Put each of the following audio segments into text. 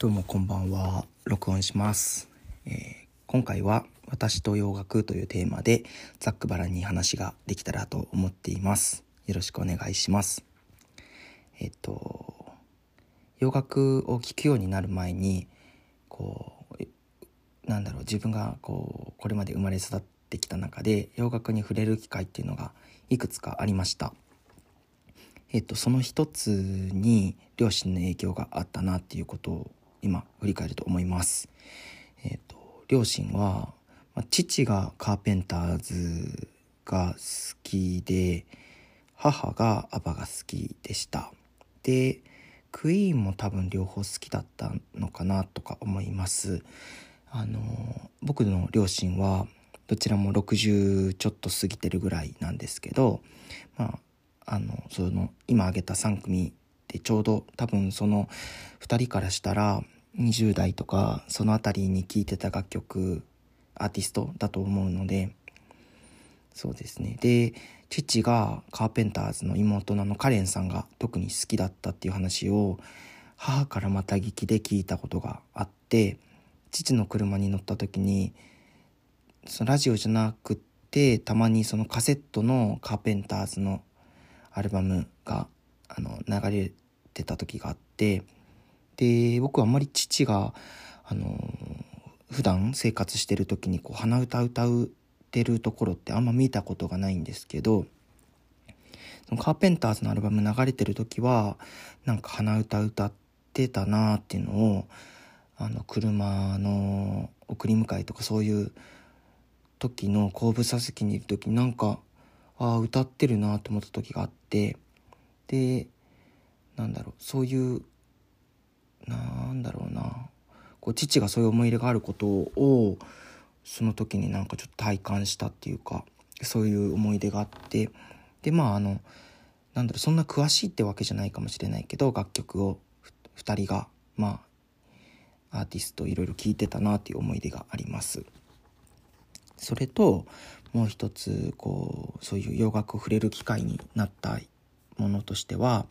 どうもこんばんは。録音します。えー今回は私と洋楽というテーマでざっくばらんに話ができたらと思っています。よろしくお願いします。えっと、洋楽を聴くようになる前に、こう、なんだろう、自分がこう、これまで生まれ育ってきた中で洋楽に触れる機会っていうのがいくつかありました。えっと、その一つに両親の影響があったなっていうことを今振り返ると思います。えっと、両親は、まあ父がカーペンターズが好きで母がアバが好きでした。でクイーンも多分両方好きだったのかなとか思います。あの僕の両親はどちらも60ちょっと過ぎてるぐらいなんですけどまああのその今挙げた3組でちょうど多分その2人からしたら20代とかその辺りに聴いてた楽曲アーティストだと思うのでそうですね。で父がカーペンターズの妹のあのカレンさんが特に好きだったっていう話を母からまた聞きで聞いたことがあって父の車に乗った時にそのラジオじゃなくってたまにそのカセットのカーペンターズのアルバムがあの流れてた時があってで僕はあんまり父があの普段生活してる時にこう鼻歌歌うてるところってあんま見たことがないんですけどそのカーペンターズのアルバム流れてる時はなんか鼻歌歌ってたなっていうのをあの車の送り迎えとかそういう時の後部座席にいる時になんかああ歌ってるなと思った時があってでなんだろうそういうなんだろうなこう父がそういう思い入れがあることをその時になんかちょっと体感したっていうかそういう思い出があってでまああのなんだろうそんな詳しいってわけじゃないかもしれないけど楽曲を2人がまあアーティストいろいろ聴いてたなっていう思い出があります。それともう一つこうそういう洋楽を触れる機会になったものとしては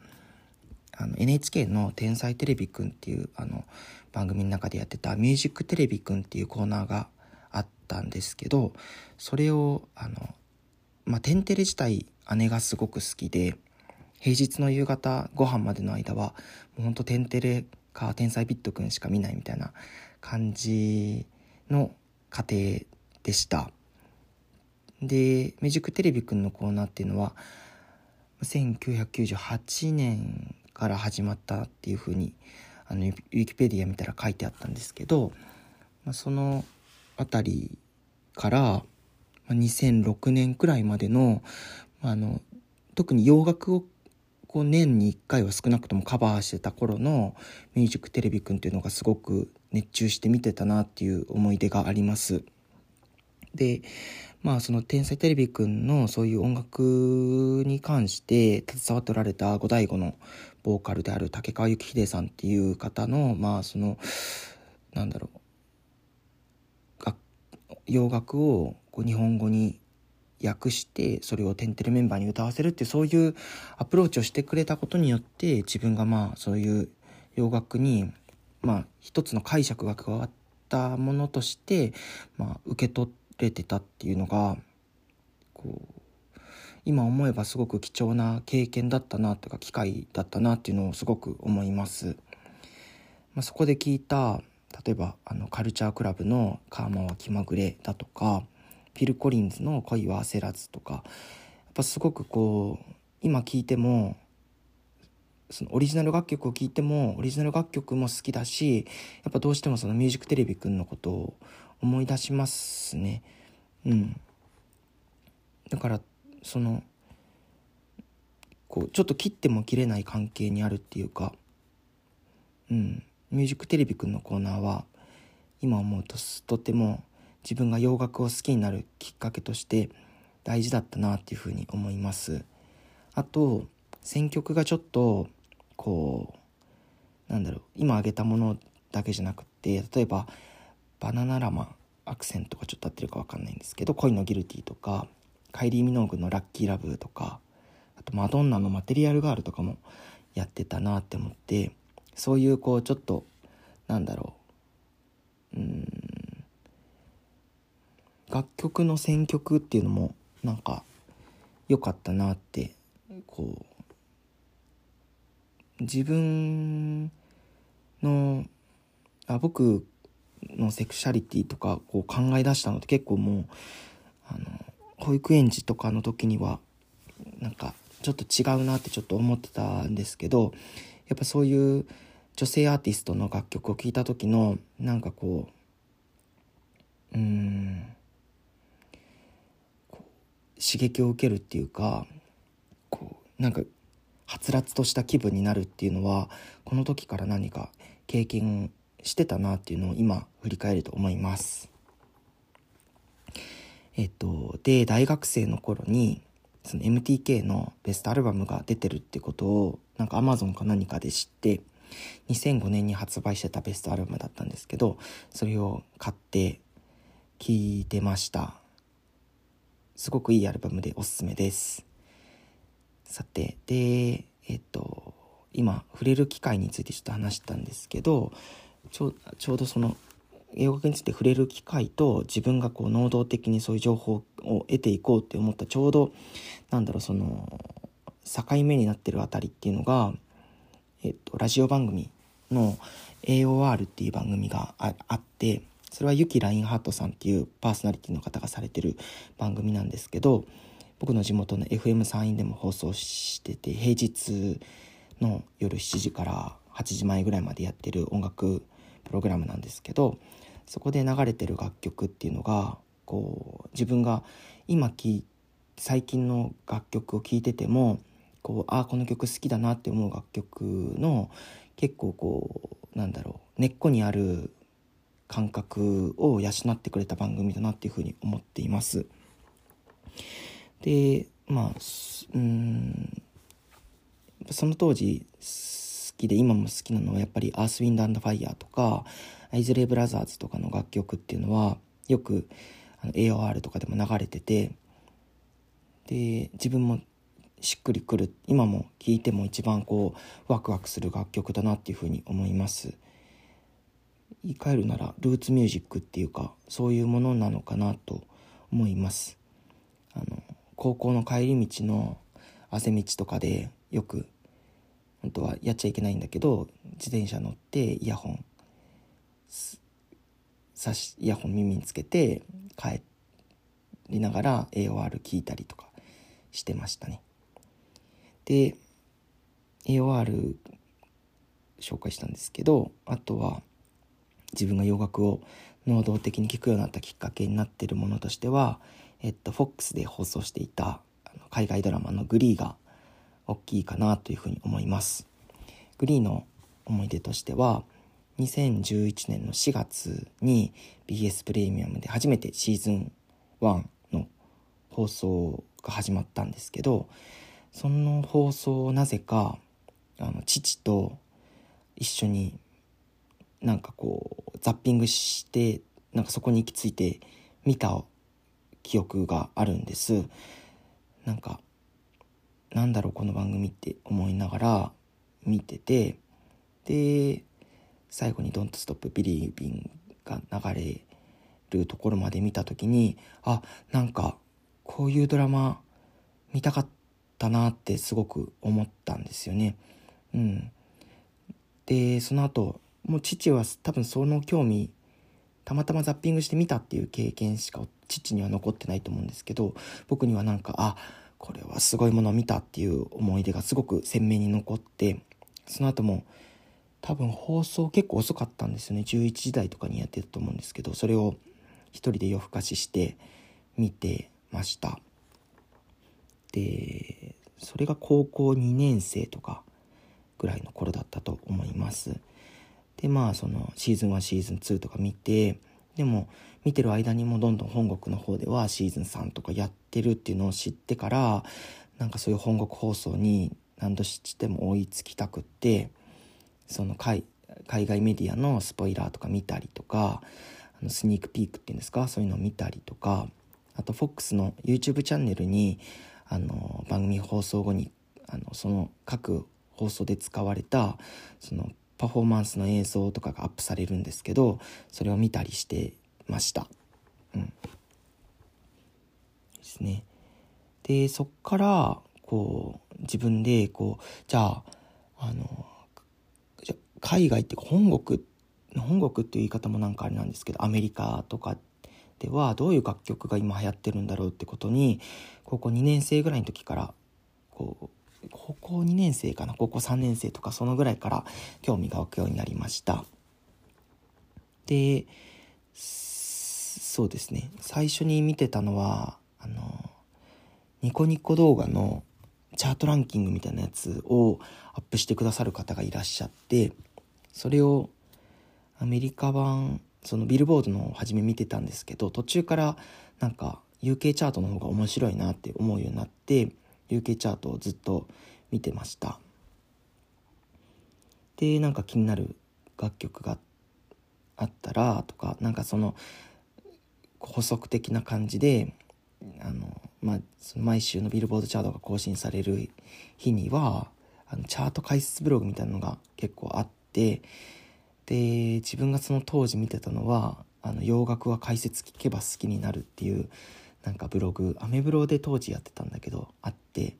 あの NHK の「天才テレビくん」っていうあの番組の中でやってた「ミュージックテレビくん」っていうコーナーがあったんですけどそれをあのまあ「天テレ」自体姉がすごく好きで平日の夕方ご飯までの間はもうほんと「天テレ」か「天才ビットくん」しか見ないみたいな感じの家庭でした。で「ミュージックテレビくん」のコーナーっていうのは1998年から始まったっていうふうにあのウィキペディア見たら書いてあったんですけど、まあ、その辺りから2006年くらいまでのまあの特に洋楽をこう年に1回は少なくともカバーしてた頃の「ミュージックテレビくん」っていうのがすごく熱中して見てたなっていう思い出があります。でまあその「天才テレビくん」のそういう音楽に関して携わっておられた五醍醐のボーカルである竹川幸秀さんっていう方のまあそのなんだろう楽洋楽をこう日本語に訳してそれを「天てれ」メンバーに歌わせるってそういうアプローチをしてくれたことによって自分がまあそういう洋楽にまあ一つの解釈が加わったものとして、まあ、受け取れてたっていうのがこう今思えばすごく貴重な経験だったなとか機会だったなっていうのをすごく思います。まあ、そこで聞いた例えばあのカルチャークラブの「カーマは気まぐれ」だとかフィル・コリンズの「恋は焦らず」とかやっぱすごくこう今聞いてもそのオリジナル楽曲を聴いてもオリジナル楽曲も好きだしやっぱどうしてもその「ミュージックテレビくん」のことを思い出しますね。うん、だからそのこうちょっと切っても切れない関係にあるっていうか「うん、ミュージックテレビくん」のコーナーは今思うととても自分が洋楽を好きになるきっかけとして大事だったなっていうふうに思います。あと選曲がちょっとこうなんだろう今挙げたものだけじゃなくて例えばバナナラマアクセントがちょっと合ってるか分かんないんですけど恋のギルティとかカイリー・ミノーグのラッキーラブとかあとマドンナのマテリアルガールとかもやってたなって思ってそういうこうちょっとなんだろううん楽曲の選曲っていうのもなんか良かったなってこう自分のあ僕のセクシャリティとかこう考え出したのって結構もうあの保育園児とかの時にはなんかちょっと違うなってちょっと思ってたんですけどやっぱそういう女性アーティストの楽曲を聴いた時のなんかこううん刺激を受けるっていうかこうなんかはつらつとした気分になるっていうのはこの時から何か経験してたなっていうのを今振り返ると思います。えっと、で大学生の頃にその MTK のベストアルバムが出てるってことをなんか Amazon か何かで知って2005年に発売してたベストアルバムだったんですけどそれを買って聴いてました。すごくいいアルバムでおすすめです。さてでえっと今触れる機会についてちょっと話したんですけどちょちょうどその英語について触れる機会と自分がこう能動的にそういう情報を得ていこうって思ったちょうどなんだろうその境目になってるあたりっていうのが、えっと、ラジオ番組の AOR っていう番組があってそれはユキ・ラインハートさんっていうパーソナリティの方がされてる番組なんですけど僕の地元の FM 山陰でも放送してて平日の夜7時から8時前ぐらいまでやってる音楽プログラムなんですけどそこで流れてる楽曲っていうのがこう自分が今き最近の楽曲を聴いててもこうああこの曲好きだなって思う楽曲の結構こうなんだろう根っこにある感覚を養ってくれた番組だなっていうふうに思っています。でまあうんその当時好きで今も好きなのはやっぱり「アース・ウィンド・アンド・ファイヤー」とかアイズレイ・ブラザーズとかの楽曲っていうのはよくあの AOR とかでも流れててで自分もしっくりくる今も聴いても一番こうワクワクする楽曲だなっていうふうに思います。言い換えるならルーツミュージックっていうかそういうものなのかなと思います。あの高校の帰り道の汗道とかでよく本当はやっちゃいけないんだけど自転車乗ってイヤホンさしイヤホン耳につけて帰りながら AOR 聞いたりとかしてましたね。で AOR 紹介したんですけどあとは自分が洋楽を能動的に聴くようになったきっかけになっているものとしては、えっと、FOX で放送していた海外ドラマの「グリーが大きいかなというふうに思います。グリーの思い出としては2011年の4月に BS プレミアムで初めてシーズン1の放送が始まったんですけどその放送をなぜかあの父と一緒になんかこうザッピングしてなんかそこに行き着いて見た記憶があるんですなんかなんだろうこの番組って思いながら見ててで最後に「Don't Stop Believing」が流れるところまで見た時にあなんかこういうドラマ見たかったなってすごく思ったんですよね。うん、でその後もう父は多分その興味たまたまザッピングして見たっていう経験しか父には残ってないと思うんですけど僕にはなんかあこれはすごいものを見たっていう思い出がすごく鮮明に残ってその後も多分放送結構遅かったんですよね。11時台とかにやってたと思うんですけどそれを一人で夜更かしして見てました。でそれが高校2年生とかぐらいの頃だったと思います。でまあそのシーズン1シーズン2とか見てでも見てる間にもどんどん本国の方ではシーズン3とかやってるっていうのを知ってからなんかそういう本国放送に何度しても追いつきたくってその海海外メディアのスポイラーとか見たりとかあのスニークピークっていうんですかそういうのを見たりとかあと FOX の YouTube チャンネルにあの番組放送後にあのその各放送で使われたそのパフォーマンスの映像とかがアップされるんですけどそれを見たりしてました。うん、ですね。でそっからこう自分でこうじゃああのじゃ海外っていうか本国本国っていう言い方もなんかあれなんですけどアメリカとかではどういう楽曲が今流行ってるんだろうってことに高校2年生ぐらいの時からこう高校2年生かな？高校3年生とかそのぐらいから興味が湧くようになりました。でそうですね。最初に見てたのはあのニコニコ動画のチャートランキングみたいなやつをアップしてくださる方がいらっしゃってそれをアメリカ版そのビルボードの初め見てたんですけど途中からなんか UK チャートの方が面白いなって思うようになって UK チャートをずっと見てました。でなんか気になる楽曲があったらとかなんかその補足的な感じであの、まあ、その毎週のビルボードチャートが更新される日にはあのチャート解説ブログみたいなのが結構あってで自分がその当時見てたのはあの洋楽は解説聞けば好きになるっていうなんかブログアメブロで当時やってたんだけどあって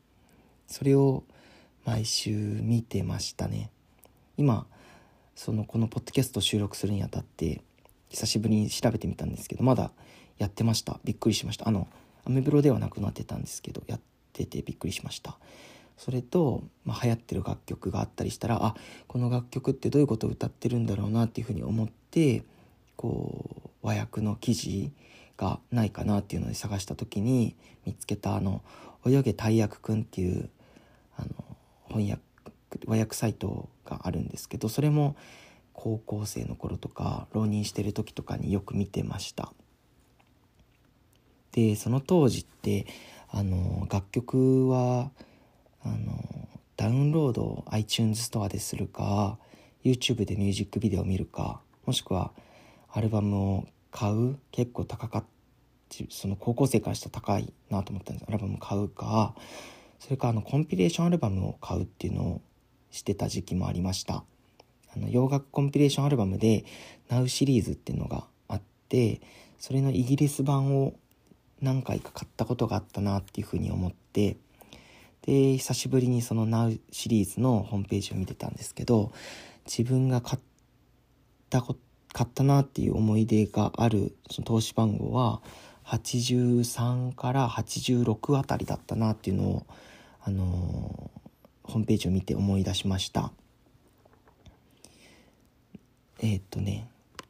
それを毎週見てましたね。今そのこのポッドキャスト収録するにあたって久しぶりに調べてみたんですけどまだやってました。びっくりしました。あのアメブロではなくなってたんですけどやっててびっくりしました。それと、まあ、流行ってる楽曲があったりしたらあこの楽曲ってどういうことを歌ってるんだろうなっていうふうに思ってこう和訳の記事がないかなっていうので探した時に見つけたあの「泳げ大役くん」っていうあの翻訳和訳サイトがあるんですけどそれも高校生の頃とか浪人してる時とかによく見てました。でその当時ってあの楽曲はあのダウンロードを iTunes ストアでするか YouTube でミュージックビデオを見るかもしくはアルバムを買う？結構高かったその高校生からしたら高いなと思ったんですアルバム買うかそれかあのコンピレーションアルバムを買うっていうのをしてた時期もありました。あの洋楽コンピレーションアルバムで Now シリーズっていうのがあってそれのイギリス版を何回か買ったことがあったなっていうふうに思ってで久しぶりにその Now シリーズのホームページを見てたんですけど自分が買ったこと買ったなっていう思い出があるその投資番号は83から86あたりだったなっていうのをあのー、ホームページを見て思い出しました。えー、っとね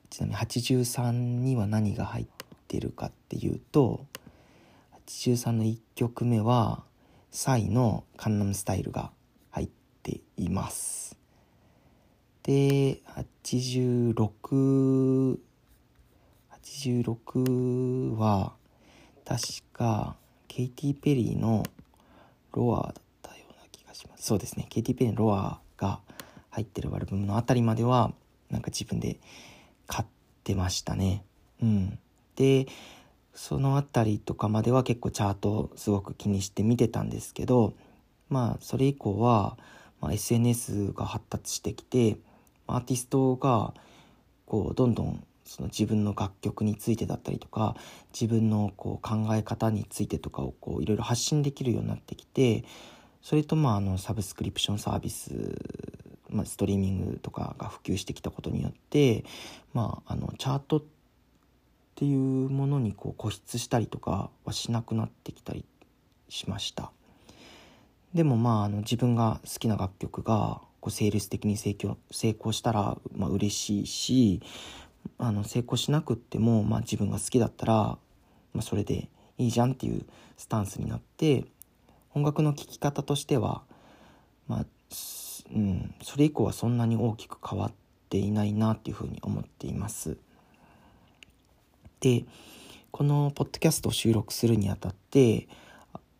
ちなみに83には何が入ってるかっていうと83の1曲目はサイのカンナムスタイルが入っています。で86 86は確かケイティ・ペリーのロアだったような気がします。そうですね。ケイティ・ペリーのロアが入ってるアルバムのあたりまではなんか自分で買ってましたね。うん。でその辺りとかまでは結構チャートすごく気にして見てたんですけどまあそれ以降は、まあ、SNS が発達してきてアーティストがこうどんどんその自分の楽曲についてだったりとか自分のこう考え方についてとかをこういろいろ発信できるようになってきてそれとまああのサブスクリプションサービス、まあ、ストリーミングとかが普及してきたことによってまああのチャートっていうものにこう固執したりとかはしなくなってきたりしました。でもまああの自分が好きな楽曲がこうセールス的に成功成功したらまあ嬉しいしあの成功しなくっても、まあ、自分が好きだったら、まあ、それでいいじゃんっていうスタンスになって音楽の聴き方としては、まあうん、それ以降はそんなに大きく変わっていないなっていうふうに思っています。でこのポッドキャストを収録するにあたって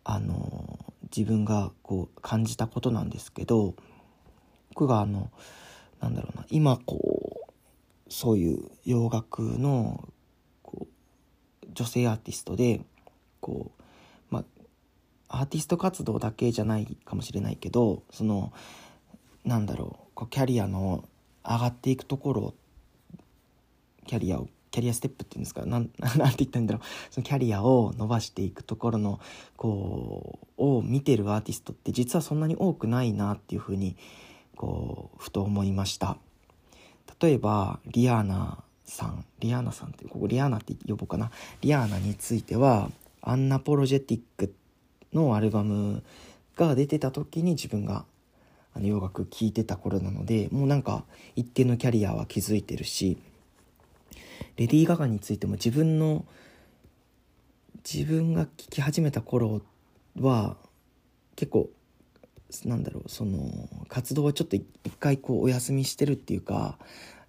あの自分がこう感じたことなんですけど僕があのなんだろうな今こうそういう洋楽の女性アーティストでこうまあアーティスト活動だけじゃないかもしれないけどそのなんだろうこうキャリアの上がっていくところキャリアをキャリアステップっていうんですかなん なんて言ったらいいんだろうそのキャリアを伸ばしていくところのこうを見てるアーティストって実はそんなに多くないなっていうふうにこうふと思いました。例えばリアーナさん。リアーナさんってここリアーナって呼ぼうかな。リアーナについてはアンナポロジェティックのアルバムが出てた時に自分があの洋楽聴いてた頃なのでもうなんか一定のキャリアは築いてるしレディー・ガガについても自分の自分が聴き始めた頃は結構なんだろうその活動はちょっと一回こうお休みしてるっていうか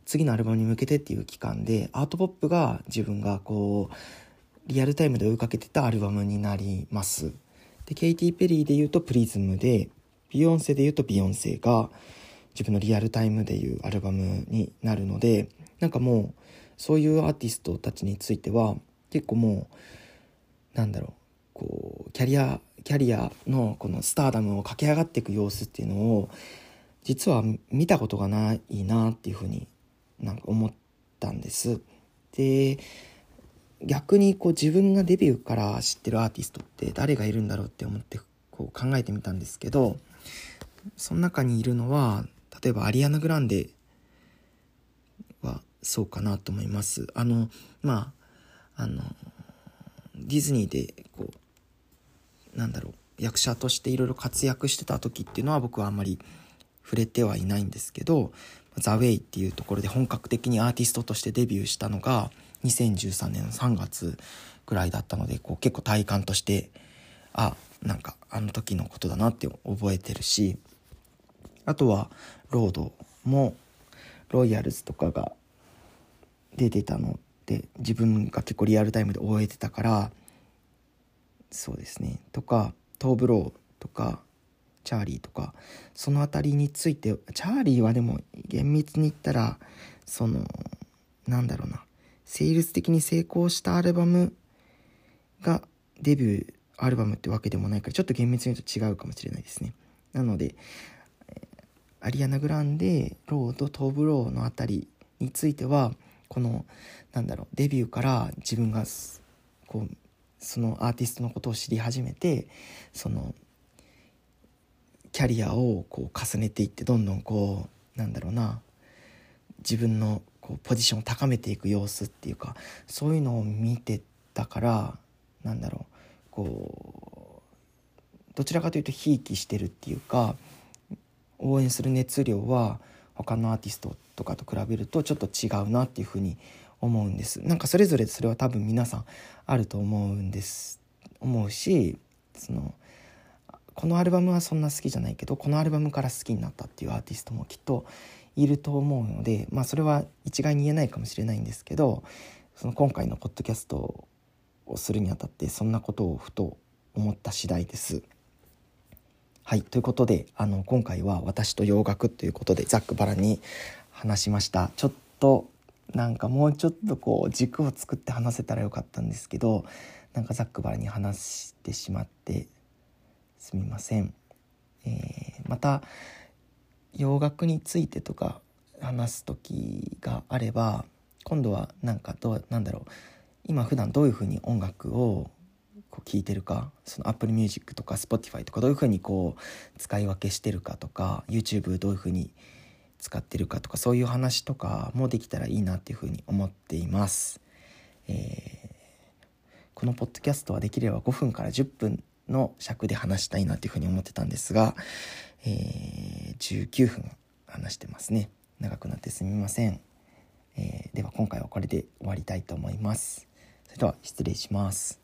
次のアルバムに向けてっていう期間でアートポップが自分がこうリアルタイムで追いかけてたアルバムになります。でケイティ・ペリーで言うとプリズムでビヨンセで言うとビヨンセが自分のリアルタイムでいうアルバムになるのでなんかもうそういうアーティストたちについては結構もうなんだろうこうキャリアキャリアのこのスターダムを駆け上がっていく様子っていうのを実は見たことがないなっていうふうになんか思ったんです。で逆にこう自分がデビューから知ってるアーティストって誰がいるんだろうって思ってこう考えてみたんですけどその中にいるのは例えばアリアナ・グランデはそうかなと思います。あの、まあ、あの、ディズニーで、こう、なんだろう、役者としていろいろ活躍してた時っていうのは僕はあんまり触れてはいないんですけど、ザ・ウェイっていうところで本格的にアーティストとしてデビューしたのが2013年の3月ぐらいだったので、こう結構体感として、あ、なんかあの時のことだなって覚えてるし、あとはロードもロイヤルズとかが出てたのって自分が結構リアルタイムで追えてたからそうですね。とかトーヴ・ローとかチャーリーとかその辺りについてチャーリーはでも厳密に言ったらそのなんだろうな。セールス的に成功したアルバムがデビューアルバムってわけでもないからちょっと厳密に言うと違うかもしれないですね。なのでアリアナ・グランデロードトーブローの辺りについてはこのなんだろうデビューから自分がこうそのアーティストのことを知り始めてそのキャリアをこう重ねていってどんどんこうなんだろうな自分のこうポジションを高めていく様子っていうかそういうのを見てたからなんだろうこうどちらかというとひいきしてるっていうか応援する熱量は他のアーティストとかと比べるとちょっと違うなっていうふうに思うんです。なんかそれぞれそれは多分皆さんあると思うんです。思うしそのこのアルバムはそんな好きじゃないけどこのアルバムから好きになったっていうアーティストもきっといると思うのでまあそれは一概に言えないかもしれないんですけどその今回のポッドキャストをするにあたってそんなことをふと思った次第です。はいということであの今回は私と洋楽ということでざっくばらに話しました。ちょっとなんかもうちょっとこう軸を作って話せたらよかったんですけどなんかざっくばらに話してしまってすみません、えー、また洋楽についてとか話す時があれば今度はなんかどうなんだろう。今普段どういうふうに音楽をこう聞いてるかその Apple Music とか Spotify とかどういうふうにこう使い分けしてるかとか YouTube どういうふうに使ってるかとかそういう話とかもできたらいいなっていうふうに思っています。えー、このポッドキャストはできれば5分から10分の尺で話したいなっていうふうに思ってたんですが、えー、19分話してますね。長くなってすみません。えー、では今回はこれで終わりたいと思います。それでは失礼します。